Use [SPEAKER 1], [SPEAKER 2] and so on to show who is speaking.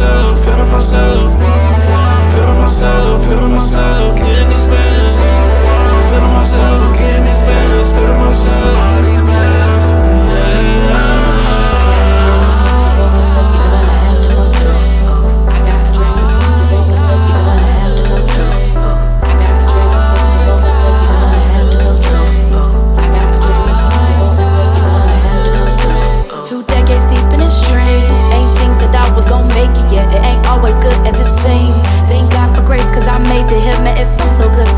[SPEAKER 1] myself
[SPEAKER 2] make it, yeah, it ain't always good as it seems. Thank God for grace, cause I made the him, man, it feels so good